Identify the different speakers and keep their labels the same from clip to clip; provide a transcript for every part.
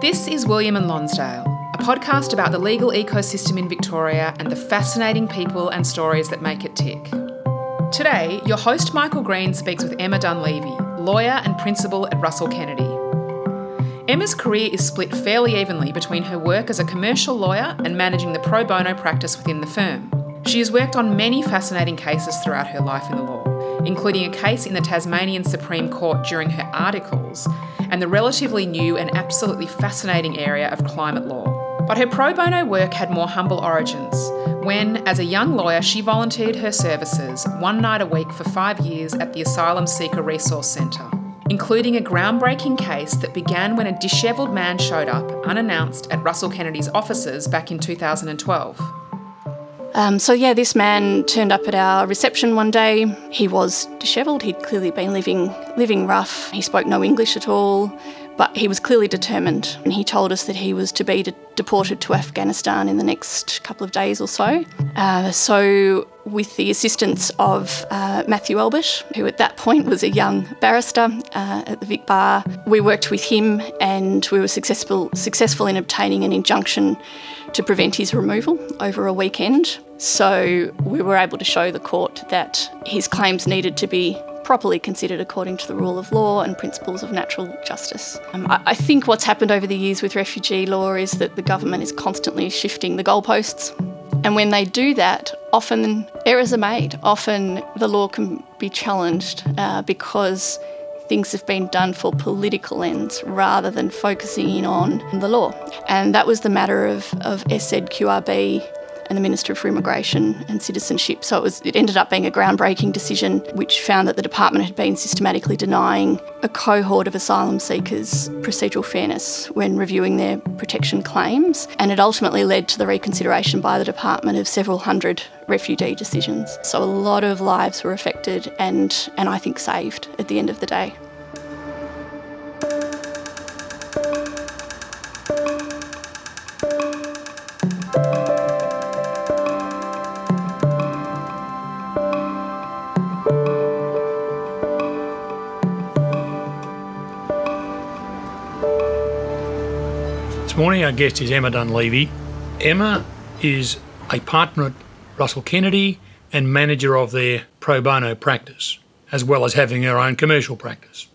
Speaker 1: This is William and Lonsdale, a podcast about the legal ecosystem in Victoria and the fascinating people and stories that make it tick. Today, your host Michael Green speaks with Emma Dunleavy, lawyer and principal at Russell Kennedy. Emma's career is split fairly evenly between her work as a commercial lawyer and managing the pro bono practice within the firm. She has worked on many fascinating cases throughout her life in the law, including a case in the Tasmanian Supreme Court during her articles and the relatively new and absolutely fascinating area of climate law. But her pro bono work had more humble origins when, as a young lawyer, she volunteered her services one night a week for five years at the Asylum Seeker Resource Centre, including a groundbreaking case that began when a dishevelled man showed up unannounced at Russell Kennedy's offices back in 2012.
Speaker 2: Um, so yeah, this man turned up at our reception one day. He was dishevelled. He'd clearly been living living rough. He spoke no English at all, but he was clearly determined. And he told us that he was to be de- deported to Afghanistan in the next couple of days or so. Uh, so with the assistance of uh, Matthew Albert, who at that point was a young barrister uh, at the Vic Bar, we worked with him and we were successful successful in obtaining an injunction to prevent his removal over a weekend. So we were able to show the court that his claims needed to be properly considered according to the rule of law and principles of natural justice. Um, I, I think what's happened over the years with refugee law is that the government is constantly shifting the goalposts. And when they do that, often errors are made. Often the law can be challenged uh, because things have been done for political ends rather than focusing in on the law. And that was the matter of, of SZQRB and the Minister for Immigration and Citizenship. So it was it ended up being a groundbreaking decision which found that the department had been systematically denying a cohort of asylum seekers procedural fairness when reviewing their protection claims and it ultimately led to the reconsideration by the department of several hundred refugee decisions. So a lot of lives were affected and and I think saved at the end of the day.
Speaker 3: This morning, our guest is Emma Dunleavy. Emma is a partner at Russell Kennedy and manager of their pro bono practice, as well as having her own commercial practice.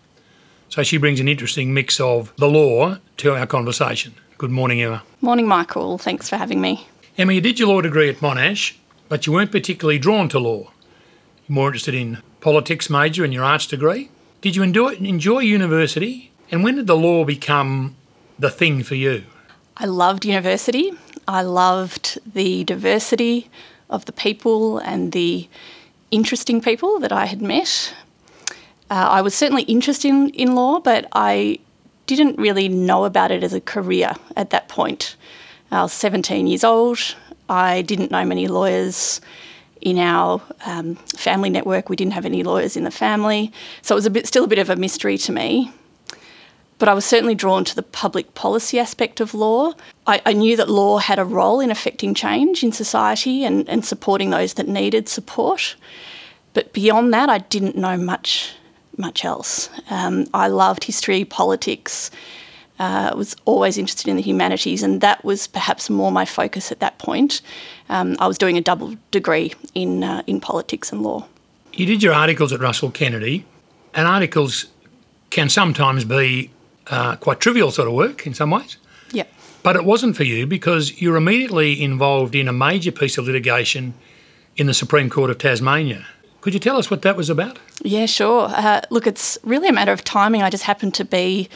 Speaker 3: So she brings an interesting mix of the law to our conversation. Good morning, Emma.
Speaker 2: Morning, Michael. Thanks for having me.
Speaker 3: Emma, you did your law degree at Monash, but you weren't particularly drawn to law. You're more interested in politics major and your arts degree. Did you enjoy, enjoy university? And when did the law become the thing for you?
Speaker 2: I loved university. I loved the diversity of the people and the interesting people that I had met. Uh, I was certainly interested in, in law, but I didn't really know about it as a career at that point. I was 17 years old. I didn't know many lawyers in our um, family network. We didn't have any lawyers in the family, so it was a bit, still a bit of a mystery to me. But I was certainly drawn to the public policy aspect of law. I, I knew that law had a role in affecting change in society and, and supporting those that needed support. But beyond that, I didn't know much much else. Um, I loved history, politics. Uh, was always interested in the humanities, and that was perhaps more my focus at that point. Um, I was doing a double degree in uh, in politics and law.
Speaker 3: You did your articles at Russell Kennedy, and articles can sometimes be uh, quite trivial sort of work in some ways.
Speaker 2: Yeah.
Speaker 3: But it wasn't for you because you're immediately involved in a major piece of litigation in the Supreme Court of Tasmania. Could you tell us what that was about?
Speaker 2: Yeah, sure. Uh, look, it's really a matter of timing. I just happened to be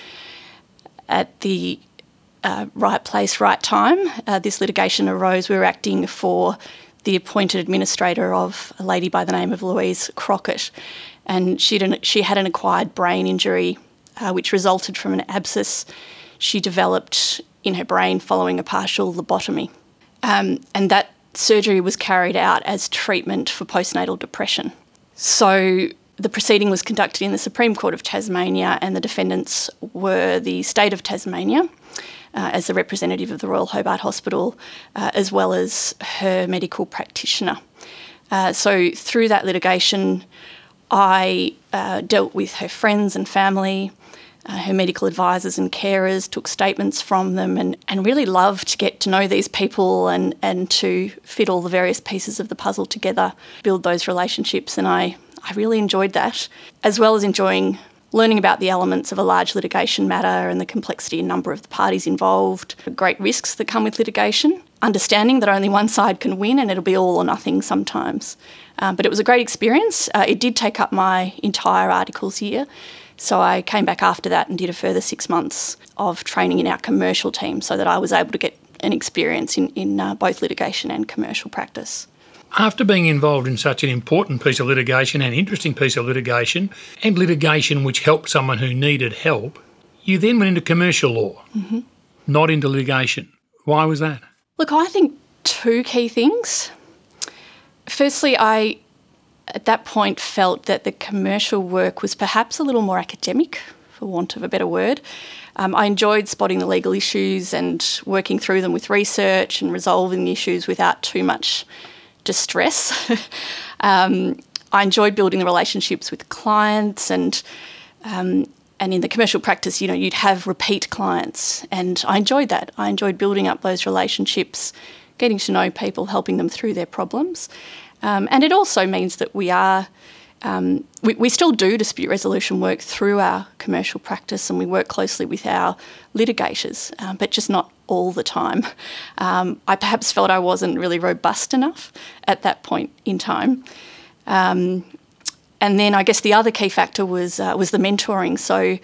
Speaker 2: at the uh, right place, right time. Uh, this litigation arose. We were acting for the appointed administrator of a lady by the name of Louise Crockett, and she she had an acquired brain injury, uh, which resulted from an abscess she developed in her brain following a partial lobotomy, um, and that surgery was carried out as treatment for postnatal depression. So the proceeding was conducted in the Supreme Court of Tasmania, and the defendants were the state of Tasmania. Uh, as the representative of the Royal Hobart Hospital, uh, as well as her medical practitioner. Uh, so, through that litigation, I uh, dealt with her friends and family, uh, her medical advisors and carers, took statements from them, and, and really loved to get to know these people and, and to fit all the various pieces of the puzzle together, build those relationships. And I, I really enjoyed that, as well as enjoying learning about the elements of a large litigation matter and the complexity and number of the parties involved, the great risks that come with litigation, understanding that only one side can win and it'll be all or nothing sometimes. Um, but it was a great experience. Uh, it did take up my entire articles year. So I came back after that and did a further six months of training in our commercial team so that I was able to get an experience in, in uh, both litigation and commercial practice.
Speaker 3: After being involved in such an important piece of litigation and interesting piece of litigation, and litigation which helped someone who needed help, you then went into commercial law, mm-hmm. not into litigation. Why was that?
Speaker 2: Look, I think two key things. Firstly, I at that point felt that the commercial work was perhaps a little more academic, for want of a better word. Um, I enjoyed spotting the legal issues and working through them with research and resolving the issues without too much distress. um, I enjoyed building the relationships with clients and um, and in the commercial practice, you know, you'd have repeat clients, and I enjoyed that. I enjoyed building up those relationships, getting to know people, helping them through their problems, um, and it also means that we are, um, we, we, still do dispute resolution work through our commercial practice and we work closely with our litigators, um, but just not all the time. Um, I perhaps felt I wasn't really robust enough at that point in time. Um, and then I guess the other key factor was uh, was the mentoring. So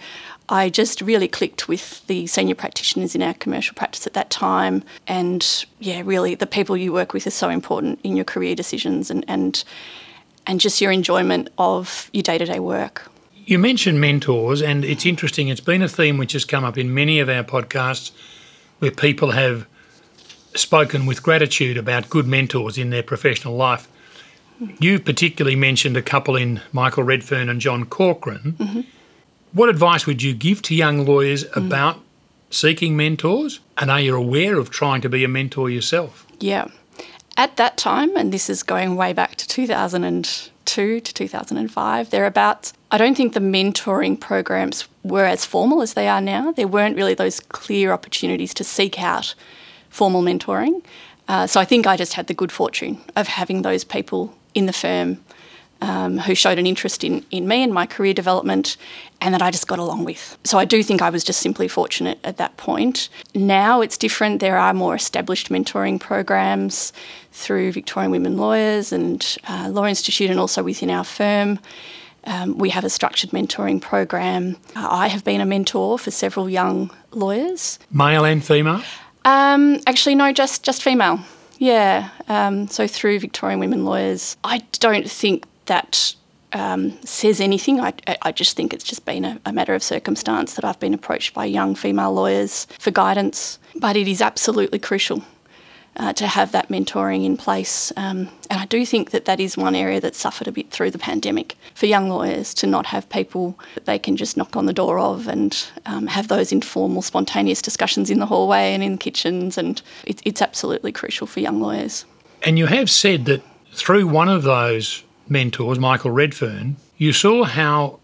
Speaker 2: I just really clicked with the senior practitioners in our commercial practice at that time. And yeah, really, the people you work with are so important in your career decisions and, and, and just your enjoyment of your day to day work.
Speaker 3: You mentioned mentors, and it's interesting. It's been a theme which has come up in many of our podcasts where people have spoken with gratitude about good mentors in their professional life. You particularly mentioned a couple in Michael Redfern and John Corcoran. Mm-hmm what advice would you give to young lawyers mm. about seeking mentors? And are you aware of trying to be a mentor yourself?
Speaker 2: Yeah. At that time, and this is going way back to 2002 to 2005, thereabouts, I don't think the mentoring programs were as formal as they are now. There weren't really those clear opportunities to seek out formal mentoring. Uh, so I think I just had the good fortune of having those people in the firm um, who showed an interest in, in me and my career development and that I just got along with. So I do think I was just simply fortunate at that point. Now it's different. There are more established mentoring programs through Victorian Women Lawyers and uh, Law Institute and also within our firm. Um, we have a structured mentoring program. I have been a mentor for several young lawyers.
Speaker 3: Male and female?
Speaker 2: Um, actually, no, just just female. Yeah. Um, so through Victorian Women Lawyers, I don't think that um, says anything. I, I, just think it's just been a, a, matter of circumstance that I've been approached by young female lawyers for guidance. But it is absolutely crucial uh, to have that mentoring in place. Um, and I do think that that is one area that suffered a bit through the pandemic for young lawyers to not have people that they can just knock on the door of and um, have those informal, spontaneous discussions in the hallway and in the kitchens. And it, it's absolutely crucial for young lawyers.
Speaker 3: And you have said that through one of those mentors, Michael Redfern, you saw how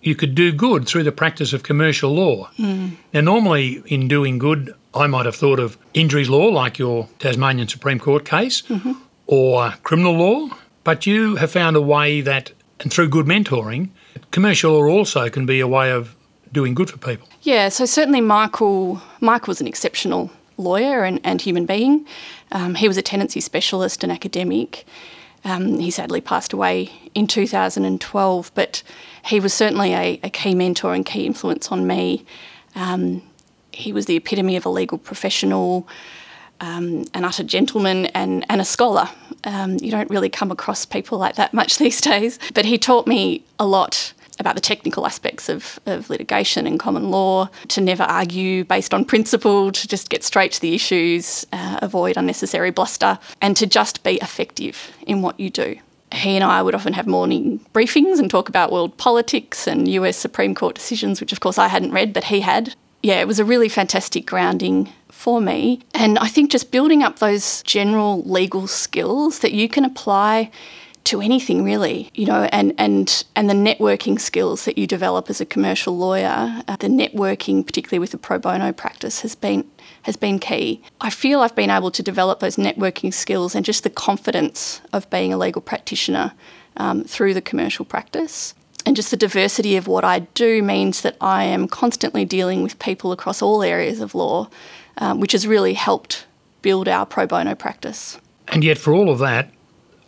Speaker 3: you could do good through the practice of commercial law. Mm. Now, normally in doing good, I might have thought of injuries law, like your Tasmanian Supreme Court case, mm-hmm. or criminal law, but you have found a way that, and through good mentoring, commercial law also can be a way of doing good for people.
Speaker 2: Yeah, so certainly Michael, Michael was an exceptional lawyer and, and human being. Um, he was a tenancy specialist and academic. Um, he sadly passed away in 2012, but he was certainly a, a key mentor and key influence on me. Um, he was the epitome of a legal professional, um, an utter gentleman, and, and a scholar. Um, you don't really come across people like that much these days. But he taught me a lot about the technical aspects of, of litigation and common law, to never argue based on principle, to just get straight to the issues, uh, avoid unnecessary bluster, and to just be effective in what you do. He and I would often have morning briefings and talk about world politics and US Supreme Court decisions, which of course I hadn't read, but he had. Yeah, it was a really fantastic grounding for me. And I think just building up those general legal skills that you can apply to anything really, you know, and, and, and the networking skills that you develop as a commercial lawyer, uh, the networking, particularly with the pro bono practice, has been has been key. I feel I've been able to develop those networking skills and just the confidence of being a legal practitioner um, through the commercial practice. And just the diversity of what I do means that I am constantly dealing with people across all areas of law, um, which has really helped build our pro bono practice.
Speaker 3: And yet, for all of that,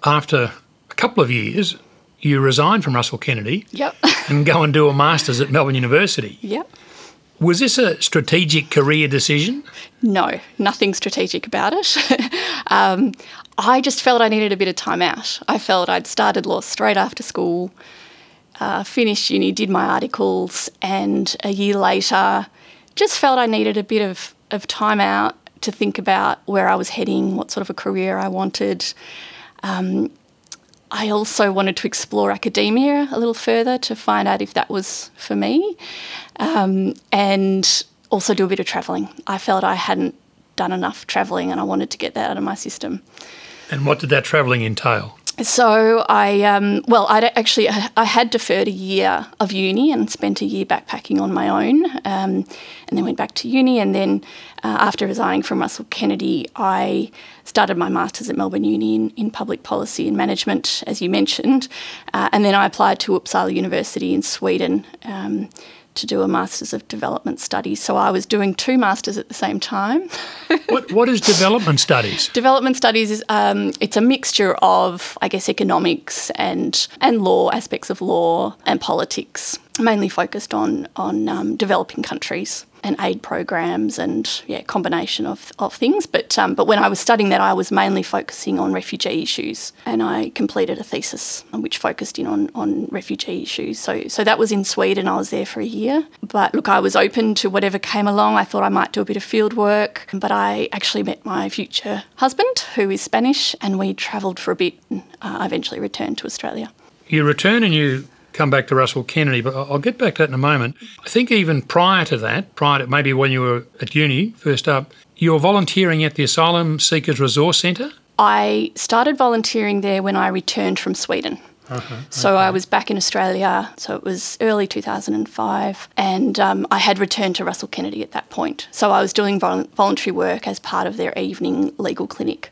Speaker 3: after couple of years, you resign from Russell Kennedy
Speaker 2: yep.
Speaker 3: and go and do a master's at Melbourne University.
Speaker 2: Yep.
Speaker 3: Was this a strategic career decision?
Speaker 2: No, nothing strategic about it. um, I just felt I needed a bit of time out. I felt I'd started law straight after school, uh, finished uni, did my articles, and a year later just felt I needed a bit of, of time out to think about where I was heading, what sort of a career I wanted. Um, I also wanted to explore academia a little further to find out if that was for me um, and also do a bit of travelling. I felt I hadn't done enough travelling and I wanted to get that out of my system.
Speaker 3: And what did that travelling entail?
Speaker 2: So I, um, well, I actually I had deferred a year of uni and spent a year backpacking on my own, um, and then went back to uni. And then uh, after resigning from Russell Kennedy, I started my masters at Melbourne Uni in, in public policy and management, as you mentioned, uh, and then I applied to Uppsala University in Sweden. Um, to do a Masters of Development Studies. So I was doing two Masters at the same time.
Speaker 3: what, what is Development Studies?
Speaker 2: development Studies is um, it's a mixture of, I guess, economics and, and law, aspects of law and politics, mainly focused on, on um, developing countries and aid programs and yeah, combination of, of things. But um, but when I was studying that, I was mainly focusing on refugee issues, and I completed a thesis which focused in on, on refugee issues. So so that was in Sweden. I was there for a year. But look, I was open to whatever came along. I thought I might do a bit of field work, but I actually met my future husband, who is Spanish, and we travelled for a bit. And uh, I eventually returned to Australia.
Speaker 3: You return and you come back to Russell Kennedy, but I'll get back to that in a moment. I think even prior to that, prior to maybe when you were at uni first up, you were volunteering at the Asylum Seekers Resource Centre?
Speaker 2: I started volunteering there when I returned from Sweden. Uh-huh, so okay. I was back in Australia, so it was early 2005, and um, I had returned to Russell Kennedy at that point. So I was doing vol- voluntary work as part of their evening legal clinic.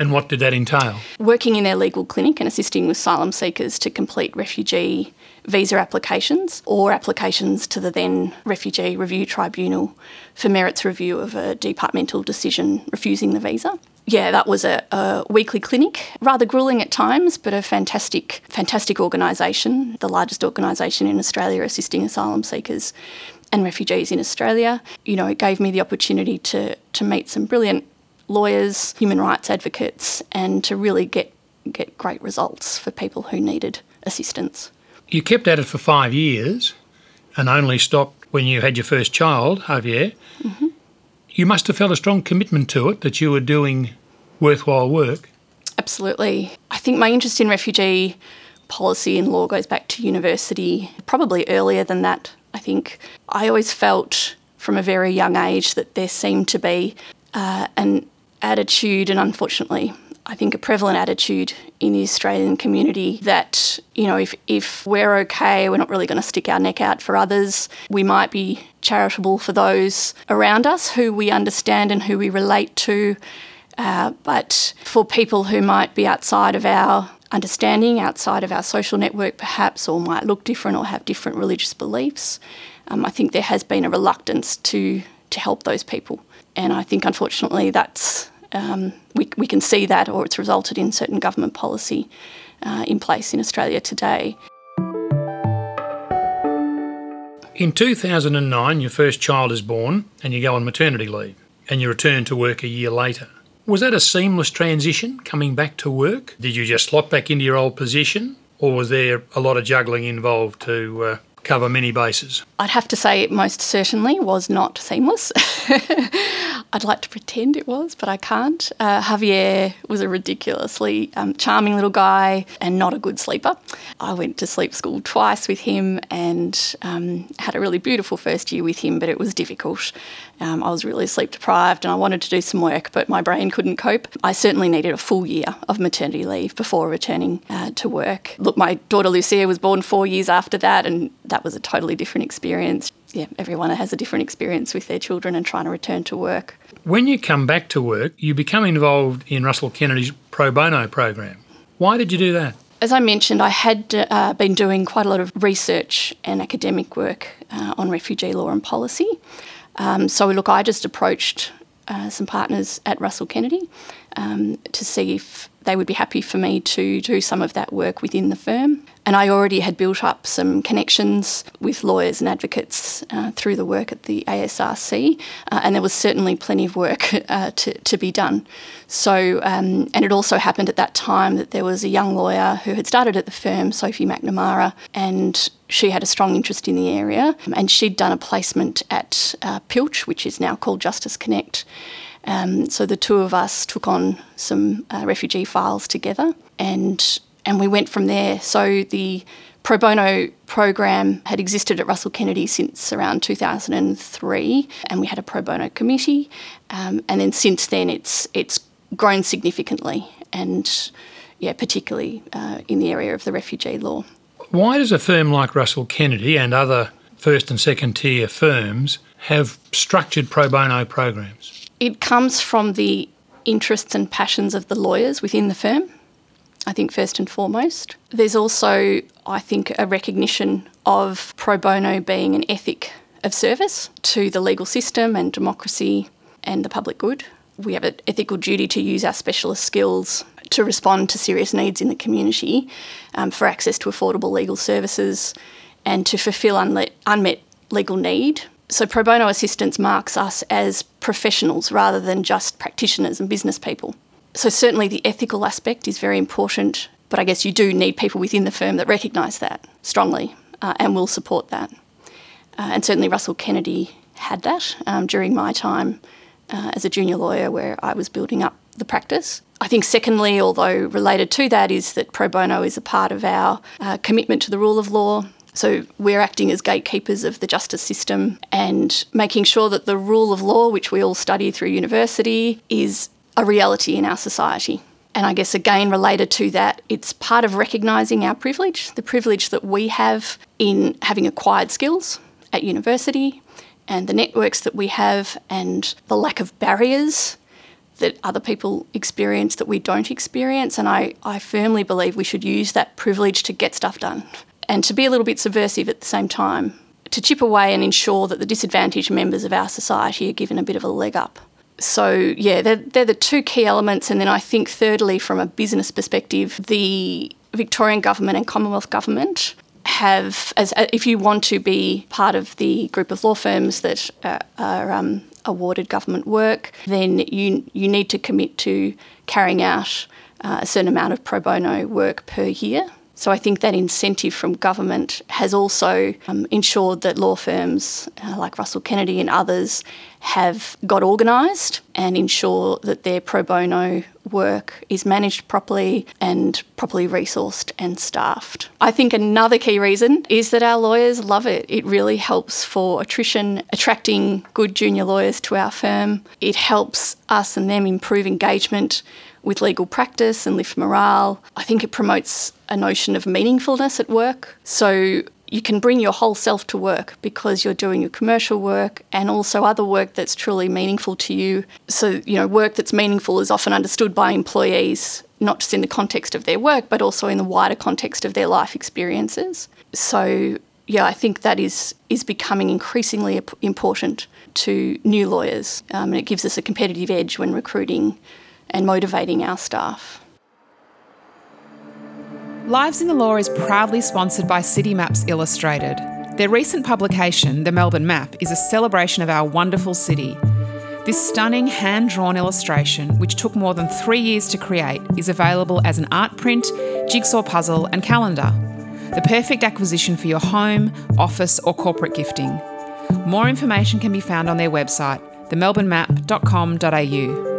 Speaker 3: And what did that entail?
Speaker 2: Working in their legal clinic and assisting with asylum seekers to complete refugee visa applications or applications to the then Refugee Review Tribunal for merits review of a departmental decision refusing the visa. Yeah, that was a, a weekly clinic, rather grueling at times, but a fantastic, fantastic organisation, the largest organisation in Australia assisting asylum seekers and refugees in Australia. You know, it gave me the opportunity to, to meet some brilliant lawyers, human rights advocates, and to really get, get great results for people who needed assistance.
Speaker 3: You kept at it for five years and only stopped when you had your first child, Javier. Mm-hmm. You must have felt a strong commitment to it that you were doing worthwhile work.
Speaker 2: Absolutely. I think my interest in refugee policy and law goes back to university, probably earlier than that. I think I always felt from a very young age that there seemed to be uh, an attitude, and unfortunately, I think a prevalent attitude in the Australian community that, you know, if, if we're okay, we're not really going to stick our neck out for others. We might be charitable for those around us who we understand and who we relate to. Uh, but for people who might be outside of our understanding, outside of our social network perhaps, or might look different or have different religious beliefs, um, I think there has been a reluctance to, to help those people. And I think, unfortunately, that's um, we, we can see that, or it's resulted in certain government policy uh, in place in Australia today.
Speaker 3: In 2009, your first child is born and you go on maternity leave and you return to work a year later. Was that a seamless transition coming back to work? Did you just slot back into your old position or was there a lot of juggling involved to uh, cover many bases?
Speaker 2: I'd have to say it most certainly was not seamless. I'd like to pretend it was, but I can't. Uh, Javier was a ridiculously um, charming little guy and not a good sleeper. I went to sleep school twice with him and um, had a really beautiful first year with him, but it was difficult. Um, I was really sleep deprived and I wanted to do some work, but my brain couldn't cope. I certainly needed a full year of maternity leave before returning uh, to work. Look, my daughter Lucia was born four years after that, and that was a totally different experience. Yeah, everyone has a different experience with their children and trying to return to work.
Speaker 3: When you come back to work, you become involved in Russell Kennedy's pro bono program. Why did you do that?
Speaker 2: As I mentioned, I had uh, been doing quite a lot of research and academic work uh, on refugee law and policy. Um, so, look, I just approached uh, some partners at Russell Kennedy um, to see if they would be happy for me to do some of that work within the firm. And I already had built up some connections with lawyers and advocates uh, through the work at the ASRC, uh, and there was certainly plenty of work uh, to, to be done. So, um, and it also happened at that time that there was a young lawyer who had started at the firm, Sophie McNamara, and she had a strong interest in the area, and she'd done a placement at uh, Pilch, which is now called Justice Connect. Um, so the two of us took on some uh, refugee files together, and and we went from there. So the pro bono program had existed at Russell Kennedy since around 2003, and we had a pro bono committee. Um, and then since then, it's it's grown significantly, and yeah, particularly uh, in the area of the refugee law.
Speaker 3: Why does a firm like Russell Kennedy and other first and second tier firms have structured pro bono programs?
Speaker 2: It comes from the interests and passions of the lawyers within the firm, I think, first and foremost. There's also, I think, a recognition of pro bono being an ethic of service to the legal system and democracy and the public good. We have an ethical duty to use our specialist skills to respond to serious needs in the community um, for access to affordable legal services and to fulfil unmet legal need so, pro bono assistance marks us as professionals rather than just practitioners and business people. So, certainly the ethical aspect is very important, but I guess you do need people within the firm that recognise that strongly uh, and will support that. Uh, and certainly Russell Kennedy had that um, during my time uh, as a junior lawyer where I was building up the practice. I think, secondly, although related to that, is that pro bono is a part of our uh, commitment to the rule of law so we're acting as gatekeepers of the justice system and making sure that the rule of law, which we all study through university, is a reality in our society. And I guess again, related to that, it's part of recognising our privilege, the privilege that we have in having acquired skills at university and the networks that we have and the lack of barriers that other people experience that we don't experience. And I, I firmly believe we should use that privilege to get stuff done and to be a little bit subversive at the same time, to chip away and ensure that the disadvantaged members of our society are given a bit of a leg up. So, yeah, they're, they're the two key elements. And then I think, thirdly, from a business perspective, the Victorian government and Commonwealth government have, as if you want to be part of the group of law firms that are, are um, awarded government work, then you you need to commit to carrying out uh, a certain amount of pro bono work per year. So I think that incentive from government has also um, ensured that law firms uh, like Russell Kennedy and others have got organised and ensure that their pro bono work is managed properly and properly resourced and staffed. I think another key reason is that our lawyers love it. It really helps for attrition, attracting good junior lawyers to our firm. It helps us and them improve engagement with legal practice and lift morale. I think it promotes a notion of meaningfulness at work. So you can bring your whole self to work because you're doing your commercial work and also other work that's truly meaningful to you. So, you know, work that's meaningful is often understood by employees, not just in the context of their work, but also in the wider context of their life experiences. So, yeah, I think that is is becoming increasingly important to new lawyers, um, and it gives us a competitive edge when recruiting and motivating our staff.
Speaker 1: Lives in the Law is proudly sponsored by City Maps Illustrated. Their recent publication, The Melbourne Map, is a celebration of our wonderful city. This stunning hand drawn illustration, which took more than three years to create, is available as an art print, jigsaw puzzle, and calendar. The perfect acquisition for your home, office, or corporate gifting. More information can be found on their website themelbournemap.com.au.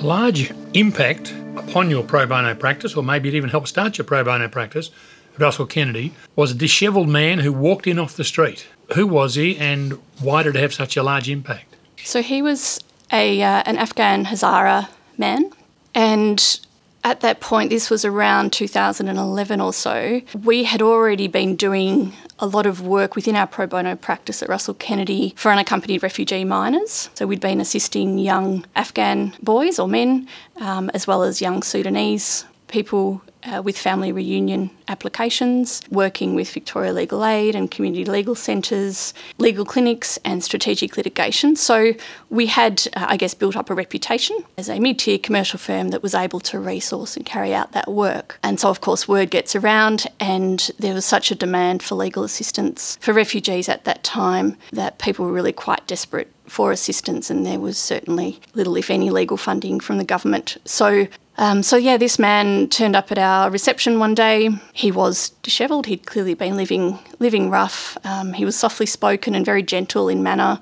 Speaker 3: A large impact upon your pro bono practice, or maybe it even helped start your pro bono practice, Russell Kennedy, was a dishevelled man who walked in off the street. Who was he and why did it have such a large impact?
Speaker 2: So he was a uh, an Afghan Hazara man, and at that point, this was around 2011 or so, we had already been doing a lot of work within our pro bono practice at Russell Kennedy for unaccompanied refugee minors. So we'd been assisting young Afghan boys or men, um, as well as young Sudanese people uh, with family reunion applications, working with Victoria Legal Aid and community legal centres, legal clinics, and strategic litigation. So we had, uh, I guess, built up a reputation as a mid tier commercial firm that was able to resource and carry out that work. And so, of course, word gets around, and there was such a demand for legal assistance for refugees at that time that people were really quite desperate for assistance, and there was certainly little, if any, legal funding from the government. So um, so yeah, this man turned up at our reception one day. He was dishevelled. He'd clearly been living living rough. Um, he was softly spoken and very gentle in manner.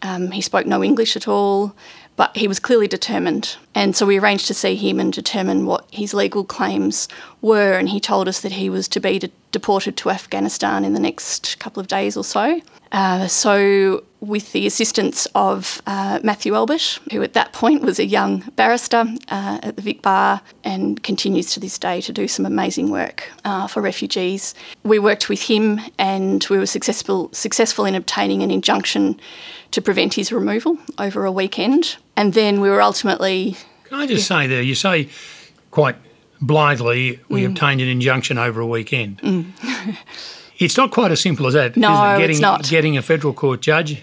Speaker 2: Um, he spoke no English at all, but he was clearly determined. And so we arranged to see him and determine what his legal claims were. And he told us that he was to be de- deported to Afghanistan in the next couple of days or so. Uh, so, with the assistance of uh, Matthew Albert, who at that point was a young barrister uh, at the Vic Bar and continues to this day to do some amazing work uh, for refugees, we worked with him and we were successful successful in obtaining an injunction to prevent his removal over a weekend. And then we were ultimately.
Speaker 3: Can I just yeah. say there, you say quite blithely, we mm. obtained an injunction over a weekend. Mm. It's not quite as simple as that.
Speaker 2: No,
Speaker 3: it? Getting,
Speaker 2: it's not.
Speaker 3: Getting a federal court judge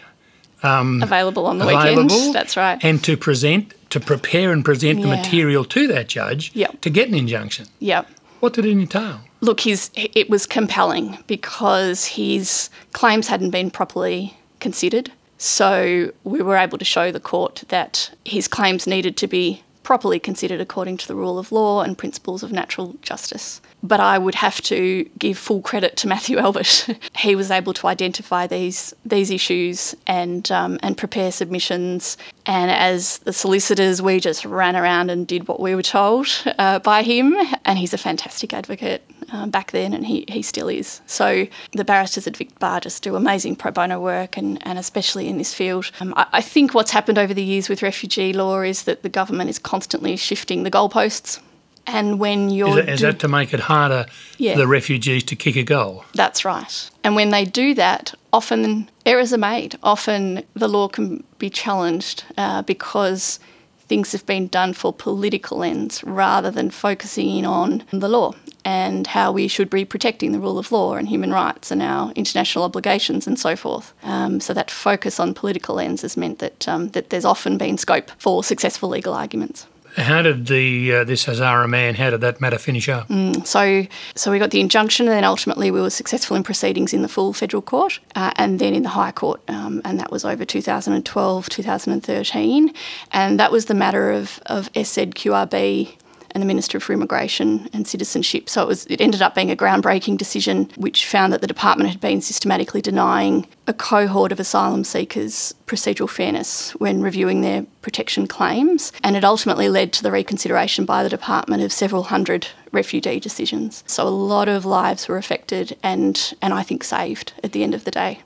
Speaker 3: um,
Speaker 2: available on the
Speaker 3: available,
Speaker 2: weekend. That's right.
Speaker 3: And to present, to prepare and present yeah. the material to that judge
Speaker 2: yep.
Speaker 3: to get an injunction.
Speaker 2: Yep.
Speaker 3: What did it entail?
Speaker 2: Look, his it was compelling because his claims hadn't been properly considered. So we were able to show the court that his claims needed to be properly considered according to the rule of law and principles of natural justice. But I would have to give full credit to Matthew Albert. he was able to identify these these issues and um, and prepare submissions. And as the solicitors, we just ran around and did what we were told uh, by him. And he's a fantastic advocate uh, back then, and he, he still is. So the barristers at Vic Bar just do amazing pro bono work, and, and especially in this field. Um, I, I think what's happened over the years with refugee law is that the government is constantly shifting the goalposts. And when you're.
Speaker 3: Is, that, is do- that to make it harder yeah. for the refugees to kick a goal?
Speaker 2: That's right. And when they do that, often errors are made. Often the law can be challenged uh, because things have been done for political ends rather than focusing in on the law and how we should be protecting the rule of law and human rights and our international obligations and so forth. Um, so that focus on political ends has meant that um, that there's often been scope for successful legal arguments.
Speaker 3: How did the uh, this Hazara man? How did that matter finish up?
Speaker 2: Mm, so, so we got the injunction, and then ultimately we were successful in proceedings in the full federal court, uh, and then in the High Court, um, and that was over 2012, 2013, and that was the matter of of SZQRB and the Minister for Immigration and Citizenship. So it was it ended up being a groundbreaking decision which found that the department had been systematically denying a cohort of asylum seekers procedural fairness when reviewing their protection claims and it ultimately led to the reconsideration by the department of several hundred refugee decisions. So a lot of lives were affected and and I think saved at the end of the day.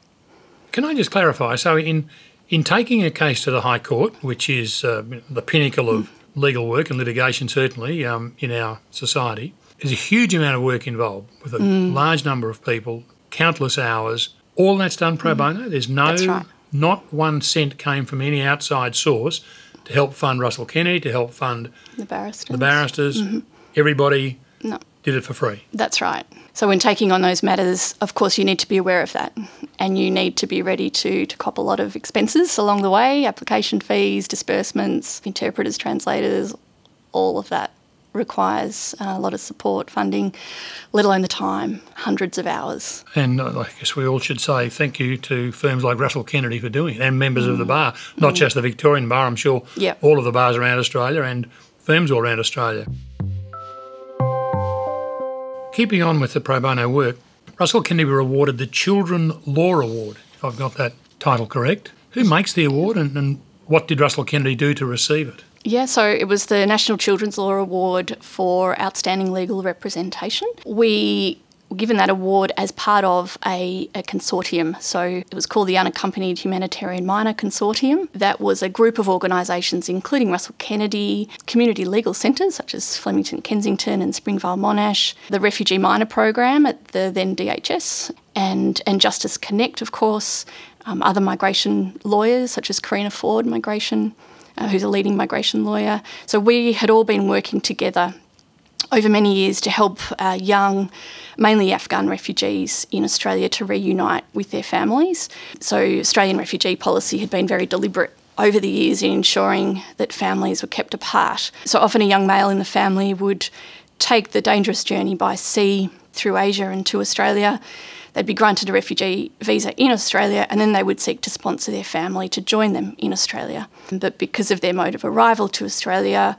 Speaker 3: Can I just clarify so in in taking a case to the High Court, which is uh, the pinnacle of legal work and litigation, certainly um, in our society. There's a huge amount of work involved with a mm. large number of people, countless hours. All that's done pro mm. bono. There's no,
Speaker 2: right.
Speaker 3: not one cent came from any outside source to help fund Russell Kennedy, to help fund
Speaker 2: the barristers.
Speaker 3: The barristers. Mm-hmm. Everybody
Speaker 2: no.
Speaker 3: did it for free.
Speaker 2: That's right. So when taking on those matters, of course, you need to be aware of that, and you need to be ready to to cop a lot of expenses along the way: application fees, disbursements, interpreters, translators, all of that requires uh, a lot of support, funding, let alone the time, hundreds of hours.
Speaker 3: And uh, I guess we all should say thank you to firms like Russell Kennedy for doing it and members mm. of the mm. bar, not mm. just the Victorian bar, I'm sure
Speaker 2: yep.
Speaker 3: all of the bars around Australia and firms all around Australia. Keeping on with the pro bono work, Russell Kennedy awarded the Children Law Award, if I've got that title correct, Who makes the award and, and what did Russell Kennedy do to receive it?
Speaker 2: Yeah, so it was the National Children's Law Award for Outstanding Legal Representation. We given that award as part of a, a, consortium. So it was called the Unaccompanied Humanitarian Minor Consortium. That was a group of organisations, including Russell Kennedy, community legal centres such as Flemington Kensington and Springvale Monash, the Refugee Minor Program at the then DHS, and, and Justice Connect, of course, um, other migration lawyers such as Carina Ford, migration. Uh, who's a leading migration lawyer. So we had all been working together over many years to help uh, young, mainly Afghan refugees in Australia to reunite with their families. So, Australian refugee policy had been very deliberate over the years in ensuring that families were kept apart. So, often a young male in the family would take the dangerous journey by sea through Asia and to Australia. They'd be granted a refugee visa in Australia and then they would seek to sponsor their family to join them in Australia. But because of their mode of arrival to Australia,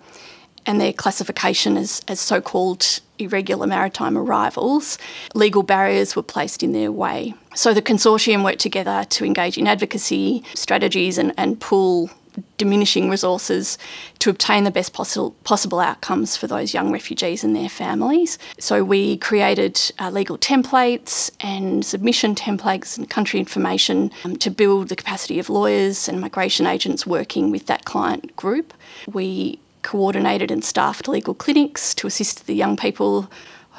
Speaker 2: and their classification as, as so called irregular maritime arrivals, legal barriers were placed in their way. So the consortium worked together to engage in advocacy strategies and, and pool diminishing resources to obtain the best possible, possible outcomes for those young refugees and their families. So we created uh, legal templates and submission templates and country information um, to build the capacity of lawyers and migration agents working with that client group. We coordinated and staffed legal clinics to assist the young people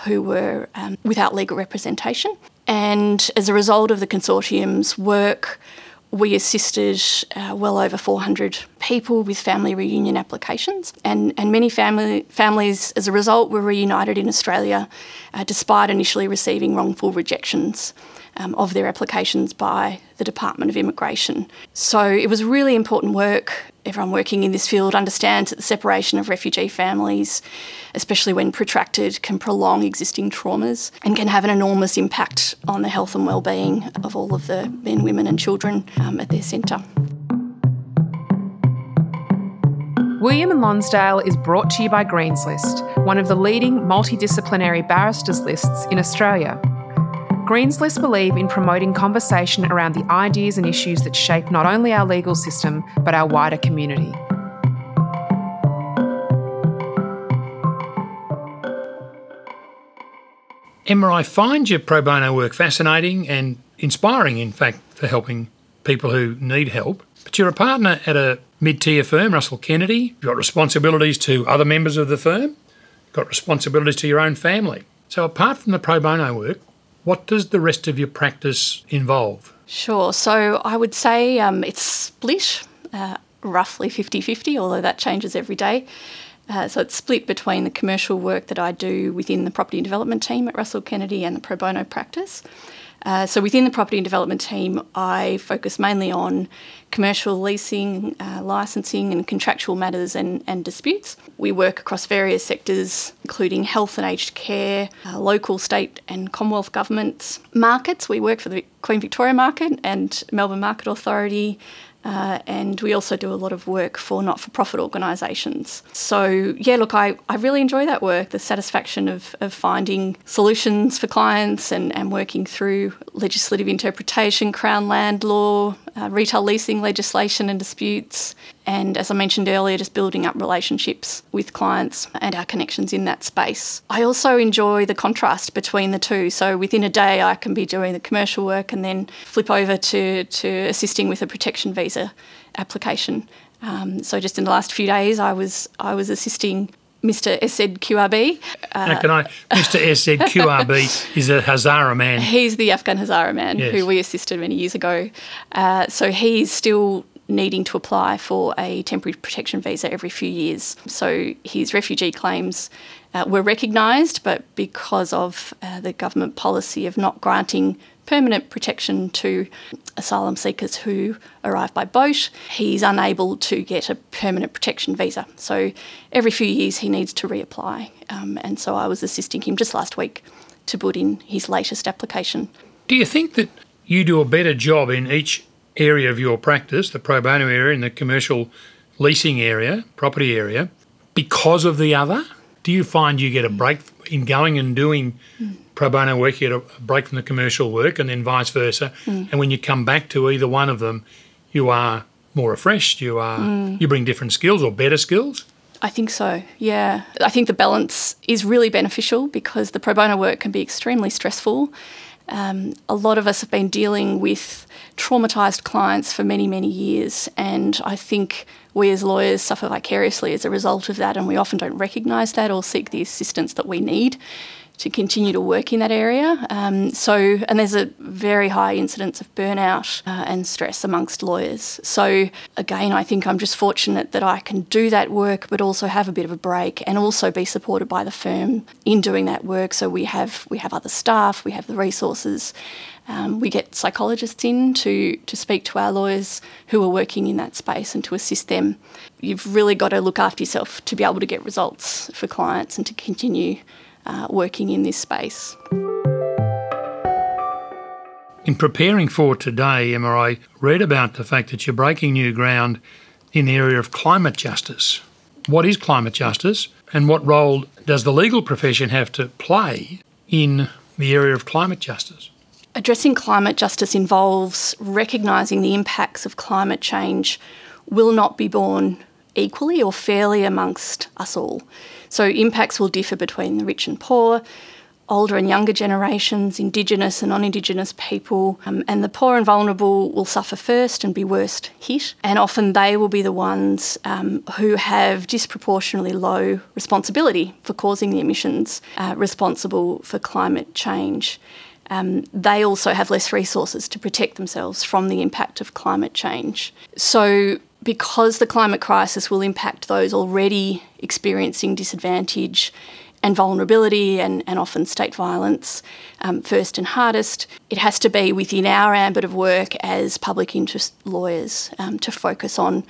Speaker 2: who were um, without legal representation. And as a result of the consortium's work, we assisted uh, well over 400 people with family reunion applications, and, and many family, families, as a result, were reunited in Australia uh, despite initially receiving wrongful rejections um, of their applications by the Department of Immigration. So it was really important work. Everyone working in this field understands that the separation of refugee families, especially when protracted, can prolong existing traumas and can have an enormous impact on the health and well-being of all of the men, women, and children um, at their centre.
Speaker 1: William and Lonsdale is brought to you by Greens List, one of the leading multidisciplinary barristers lists in Australia. Greens list believe in promoting conversation around the ideas and issues that shape not only our legal system, but our wider community.
Speaker 3: Emma, I find your pro bono work fascinating and inspiring, in fact, for helping people who need help. But you're a partner at a mid tier firm, Russell Kennedy. You've got responsibilities to other members of the firm, you've got responsibilities to your own family. So, apart from the pro bono work, what does the rest of your practice involve?
Speaker 2: Sure. So I would say um, it's split uh, roughly 50 50, although that changes every day. Uh, so it's split between the commercial work that I do within the property development team at Russell Kennedy and the pro bono practice. Uh, so within the property and development team, I focus mainly on commercial leasing, uh, licensing, and contractual matters and, and, disputes. We work across various sectors, including health and aged care, uh, local, state, and Commonwealth governments. Markets, we work for the Queen Victoria Market and Melbourne Market Authority, uh, and we also do a lot of work for not for profit organisations. So, yeah, look, I, I really enjoy that work the satisfaction of, of finding solutions for clients and, and working through legislative interpretation, Crown land law, uh, retail leasing legislation and disputes. And as I mentioned earlier, just building up relationships with clients and our connections in that space. I also enjoy the contrast between the two. So within a day, I can be doing the commercial work and then flip over to, to assisting with a protection visa application. Um, so just in the last few days, I was I was assisting Mr. SZQRB.
Speaker 3: Uh, now, can I, Mr. Essed QRB is a Hazara man.
Speaker 2: He's the Afghan Hazara man yes. who we assisted many years ago. Uh, so he's still needing to apply for a temporary protection visa every few years. So his refugee claims uh, were recognised, but because of uh, the government policy of not granting permanent protection to asylum seekers who arrive by boat. He's unable to get a permanent protection visa. So every few years he needs to reapply. Um, and so I was assisting him just last week to put in his latest application.
Speaker 3: Do you think that you do a better job in each area of your practice, the pro bono area and the commercial leasing area, property area, because of the other? Do you find you get a break in going and doing mm pro bono work, you get a break from the commercial work, and then vice versa. Mm. And when you come back to either one of them, you are more refreshed, you are you bring different skills or better skills.
Speaker 2: I think so, yeah. I think the balance is really beneficial because the pro bono work can be extremely stressful. Um, a lot of us have been dealing with traumatised clients for many, many years, and I think we as lawyers suffer vicariously as a result of that, and we often don't recognise that or seek the assistance that we need to continue to work in that area. Um, so, and there's a very high incidence of burnout uh, and stress amongst lawyers. So, again, I think I'm just fortunate that I can do that work, but also have a bit of a break and also be supported by the firm in doing that work. So we have we have other staff, we have the resources. Um, we get psychologists in to, to speak to our lawyers who are working in that space and to assist them. You've really got to look after yourself to be able to get results for clients and to continue uh, working in this space.
Speaker 3: In preparing for today, Emma, I read about the fact that you're breaking new ground in the area of climate justice. What is climate justice and what role does the legal profession have to play in the area of climate justice?
Speaker 2: Addressing climate justice involves recognising the impacts of climate change will not be borne equally or fairly amongst us all. So impacts will differ between the rich and poor, older and younger generations, Indigenous and non Indigenous people, um, and the poor and vulnerable will suffer first and be worst hit. And often they will be the ones um, who have disproportionately low responsibility for causing the emissions uh, responsible for climate change. Um, they also have less resources to protect themselves from the impact of climate change. So, because the climate crisis will impact those already experiencing disadvantage and vulnerability and, and often state violence um, first and hardest, it has to be within our ambit of work as public interest lawyers um, to focus on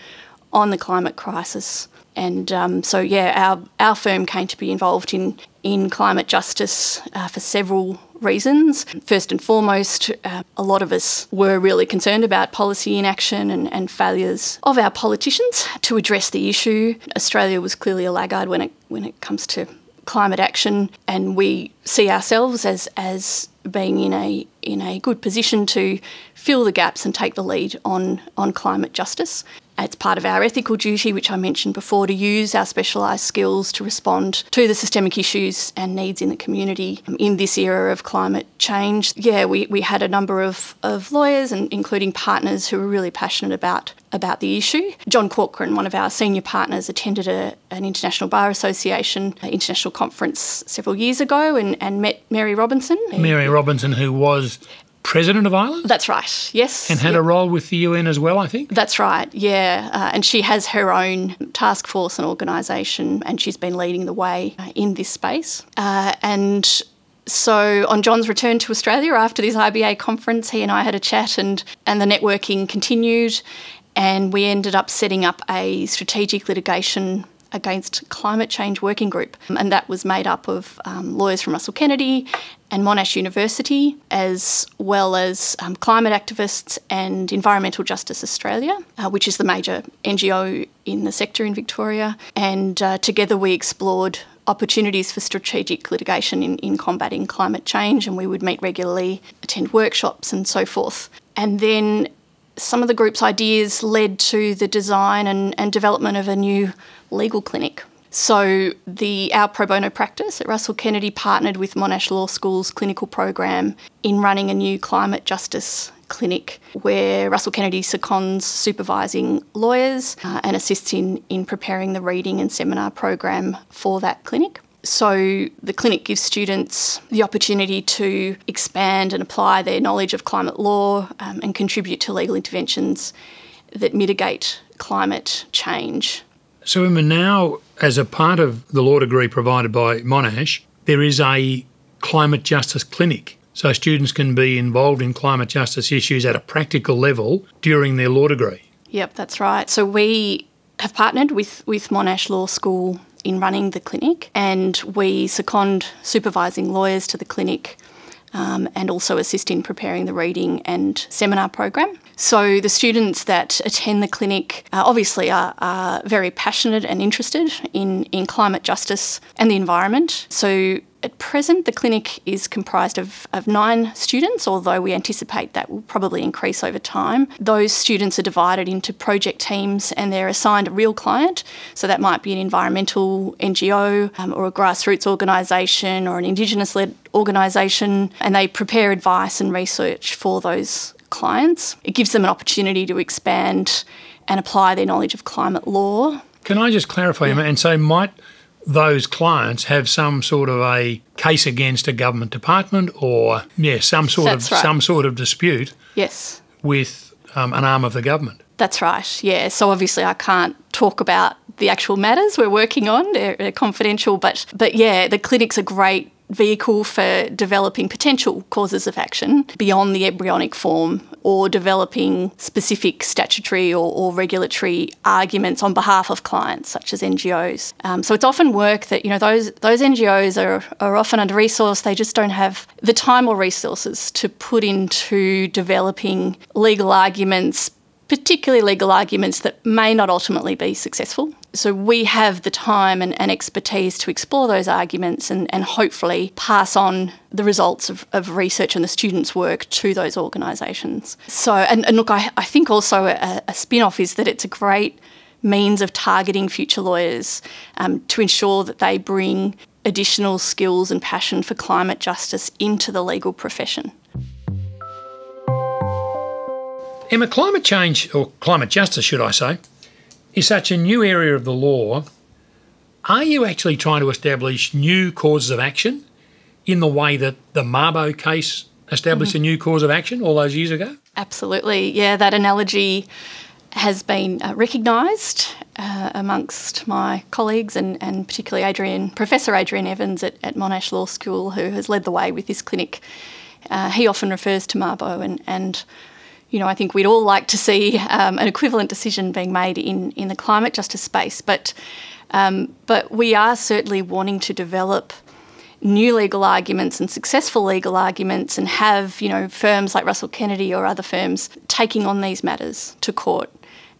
Speaker 2: on the climate crisis. And um, so, yeah, our, our firm came to be involved in, in climate justice uh, for several reasons. First and foremost, uh, a lot of us were really concerned about policy inaction and, and failures of our politicians to address the issue. Australia was clearly a laggard when it when it comes to climate action, and we see ourselves as as being in a in a good position to fill the gaps and take the lead on on climate justice. It's part of our ethical duty, which I mentioned before, to use our specialised skills to respond to the systemic issues and needs in the community um, in this era of climate change. Yeah, we, we had a number of, of lawyers and including partners who were really passionate about about the issue. John Corcoran, one of our senior partners, attended a, an International Bar Association international conference several years ago and, and met Mary Robinson.
Speaker 3: Mary Robinson, who was president of Ireland?
Speaker 2: That's right, yes.
Speaker 3: And had
Speaker 2: yep.
Speaker 3: a role with the UN as well, I think?
Speaker 2: That's right, yeah. Uh, and she has her own task force and organisation, and she's been leading the way uh, in this space. Uh, and so on John's return to Australia after this IBA conference, he and I had a chat, and, and the networking continued. And we ended up setting up a strategic litigation against climate change working group, and that was made up of um, lawyers from Russell Kennedy and Monash University, as well as um, climate activists and Environmental Justice Australia, uh, which is the major NGO in the sector in Victoria. And uh, together we explored opportunities for strategic litigation in, in combating climate change, and we would meet regularly, attend workshops, and so forth. And then some of the group's ideas led to the design and, and development of a new legal clinic so the our pro bono practice at Russell Kennedy partnered with Monash Law School's clinical program in running a new climate justice clinic where Russell Kennedy seconds supervising lawyers uh, and assists in, in preparing the reading and seminar program for that clinic. So, the clinic gives students the opportunity to expand and apply their knowledge of climate law um, and contribute to legal interventions that mitigate climate change.
Speaker 3: So, Emma, now as a part of the law degree provided by Monash, there is a climate justice clinic. So students can be involved in climate justice issues at a practical level during their law degree.
Speaker 2: Yep, that's right. So we have partnered with, with Monash Law School in running the clinic and we second supervising lawyers to the clinic um, and also assist in preparing the reading and seminar program. So the students that attend the clinic uh, obviously are, are, very passionate and interested in, in climate justice and the environment. So At present, the clinic is comprised of, of nine students, although we anticipate that will probably increase over time. Those students are divided into project teams and they're assigned a real client. So that might be an environmental NGO um, or a grassroots organisation or an Indigenous led organisation, and they prepare advice and research for those clients. It gives them an opportunity to expand and apply their knowledge of climate law.
Speaker 3: Can I just clarify, yeah. and say, might those clients have some sort of a case against a government department or yeah some sort
Speaker 2: That's
Speaker 3: of
Speaker 2: right.
Speaker 3: some sort of dispute
Speaker 2: yes.
Speaker 3: with um, an arm of the government.
Speaker 2: That's right yeah. So obviously i can't talk about the actual matters we're working on. They're, they're confidential but but yeah the clinic's a great vehicle for developing potential causes of action beyond the embryonic form or developing specific statutory or, or regulatory arguments on behalf of clients such as NGOs. Um, so it's often work that, you know, those those NGOs are, are often under resourced. They just don't have the time or resources to put into developing legal arguments particularly legal arguments that may not ultimately be successful. So we have the time and, and expertise to explore those arguments and, and hopefully pass on the results of, of research and the students' work to those organisations. So, and, and look, I, I think also a, a spin off is that it's a great means of targeting future lawyers um, to ensure that they bring additional skills and passion for climate justice into the legal profession.
Speaker 3: Emma, climate change, or climate justice, should I say, is such a new area of the law. Are you actually trying to establish new causes of action in the way that the Mabo case established mm-hmm. a new cause of action all those years ago?
Speaker 2: Absolutely. Yeah, that analogy has been uh, recognised uh, amongst my colleagues and, and particularly Adrian, Professor Adrian Evans at, at Monash Law School, who has led the way with this clinic. Uh, he often refers to Mabo and, and you know, I think we'd all like to see um, an equivalent decision being made in, in the climate justice space, but um, but we are certainly wanting to develop new legal arguments and successful legal arguments and have you know firms like Russell Kennedy or other firms taking on these matters to court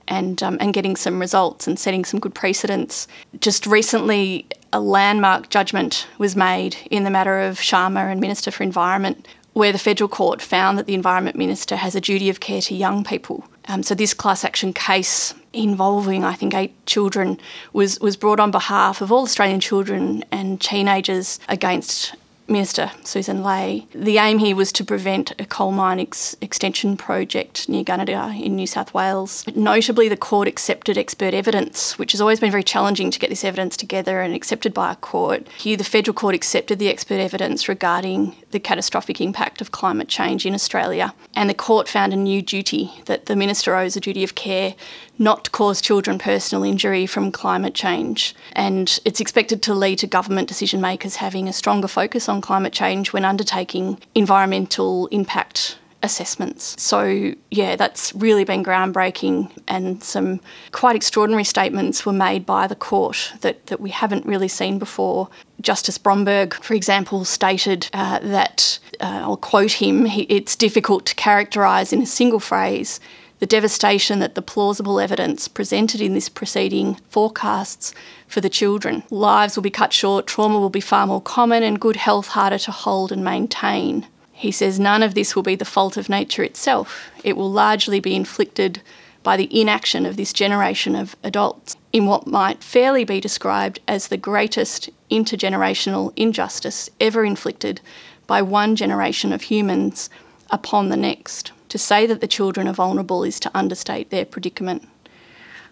Speaker 2: and um, and getting some results and setting some good precedents. Just recently, a landmark judgment was made in the matter of Sharma and Minister for Environment, where the federal court found that the Environment Minister has a duty of care to young people. Um, so this class action case involving, I think, eight children was, was brought on behalf of all Australian children and teenagers against Minister Susan Ley. The aim here was to prevent a coal mine ex- extension project near Gunnedah in New South Wales. Notably, the court accepted expert evidence, which has always been very challenging to get this evidence together and accepted by a court. Here, the federal court accepted the expert evidence regarding the catastrophic impact of climate change in Australia, and the court found a new duty that the minister owes a duty of care not cause children personal injury from climate change. And it's expected to lead to government decision makers having a stronger focus on climate change when undertaking environmental impact assessments. So, yeah, that's really been groundbreaking, and some quite extraordinary statements were made by the court that, that we haven't really seen before. Justice Bromberg, for example, stated uh, that, uh, I'll quote him, it's difficult to characterise in a single phrase the devastation that the plausible evidence presented in this proceeding forecasts for the children. Lives will be cut short, trauma will be far more common, and good health harder to hold and maintain. He says none of this will be the fault of nature itself. It will largely be inflicted by the inaction of this generation of adults in what might fairly be described as the greatest intergenerational injustice ever inflicted by one generation of humans upon the next. To say that the children are vulnerable is to understate their predicament.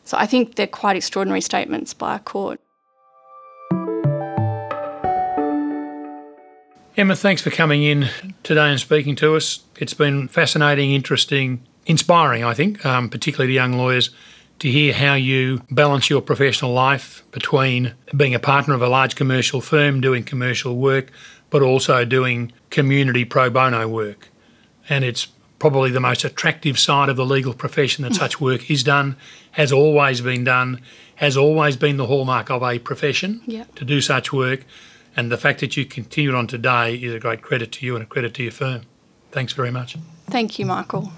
Speaker 2: So I think they're quite extraordinary statements by a court.
Speaker 3: Emma, thanks for coming in today and speaking to us. It's been fascinating, interesting, inspiring, I think, um, particularly to young lawyers, to hear how you balance your professional life between being a partner of a large commercial firm, doing commercial work, but also doing community pro bono work. And it's probably the most attractive side of the legal profession that such work is done, has always been done, has always been the hallmark of a profession
Speaker 2: yep.
Speaker 3: to do such work. And the fact that you continue on today is a great credit to you and a credit to your firm. Thanks very much.
Speaker 2: Thank you, Michael.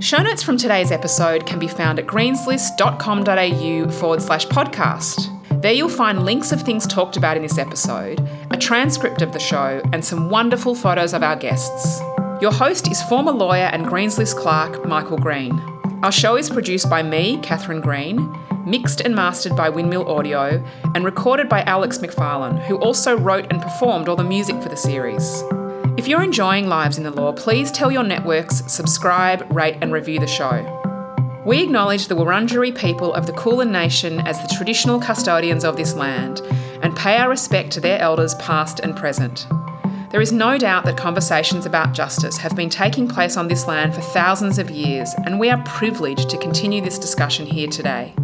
Speaker 1: Show notes from today's episode can be found at greenslist.com.au forward slash podcast. There you'll find links of things talked about in this episode, a transcript of the show, and some wonderful photos of our guests. Your host is former lawyer and Greenslist clerk Michael Green. Our show is produced by me, Catherine Green, mixed and mastered by Windmill Audio, and recorded by Alex McFarlane, who also wrote and performed all the music for the series. If you're enjoying Lives in the Law, please tell your networks, subscribe, rate, and review the show. We acknowledge the Wurundjeri people of the Kulin Nation as the traditional custodians of this land and pay our respect to their elders past and present. There is no doubt that conversations about justice have been taking place on this land for thousands of years, and we are privileged to continue this discussion here today.